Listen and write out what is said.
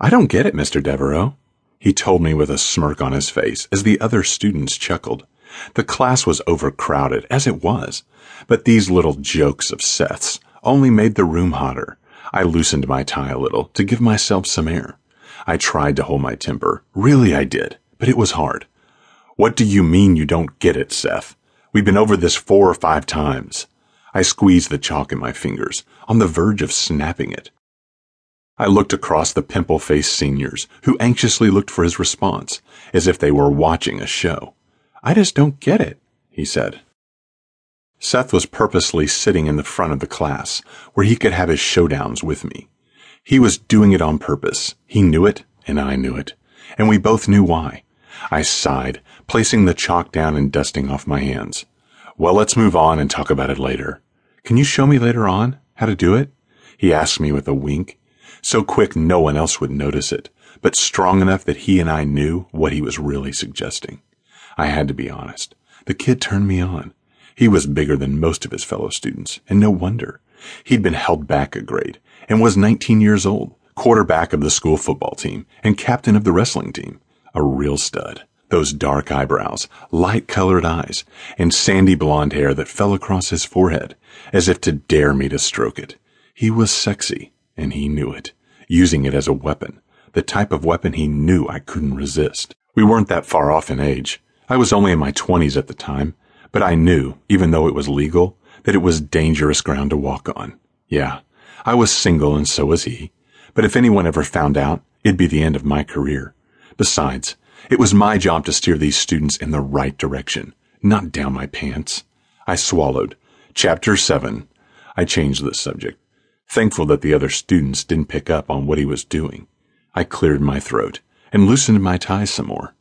I don't get it, Mr. Devereux. He told me with a smirk on his face as the other students chuckled. The class was overcrowded, as it was, but these little jokes of Seth's only made the room hotter. I loosened my tie a little to give myself some air. I tried to hold my temper. Really, I did, but it was hard. What do you mean you don't get it, Seth? We've been over this four or five times. I squeezed the chalk in my fingers, on the verge of snapping it. I looked across the pimple faced seniors, who anxiously looked for his response, as if they were watching a show. I just don't get it, he said. Seth was purposely sitting in the front of the class, where he could have his showdowns with me. He was doing it on purpose. He knew it, and I knew it. And we both knew why. I sighed, placing the chalk down and dusting off my hands. Well, let's move on and talk about it later. Can you show me later on how to do it? He asked me with a wink, so quick no one else would notice it, but strong enough that he and I knew what he was really suggesting. I had to be honest. The kid turned me on. He was bigger than most of his fellow students, and no wonder. He'd been held back a grade and was 19 years old, quarterback of the school football team and captain of the wrestling team. A real stud. Those dark eyebrows, light colored eyes, and sandy blonde hair that fell across his forehead, as if to dare me to stroke it. He was sexy, and he knew it, using it as a weapon, the type of weapon he knew I couldn't resist. We weren't that far off in age. I was only in my twenties at the time, but I knew, even though it was legal, that it was dangerous ground to walk on. Yeah, I was single and so was he, but if anyone ever found out, it'd be the end of my career. Besides, it was my job to steer these students in the right direction, not down my pants. I swallowed. Chapter 7. I changed the subject, thankful that the other students didn't pick up on what he was doing. I cleared my throat and loosened my tie some more.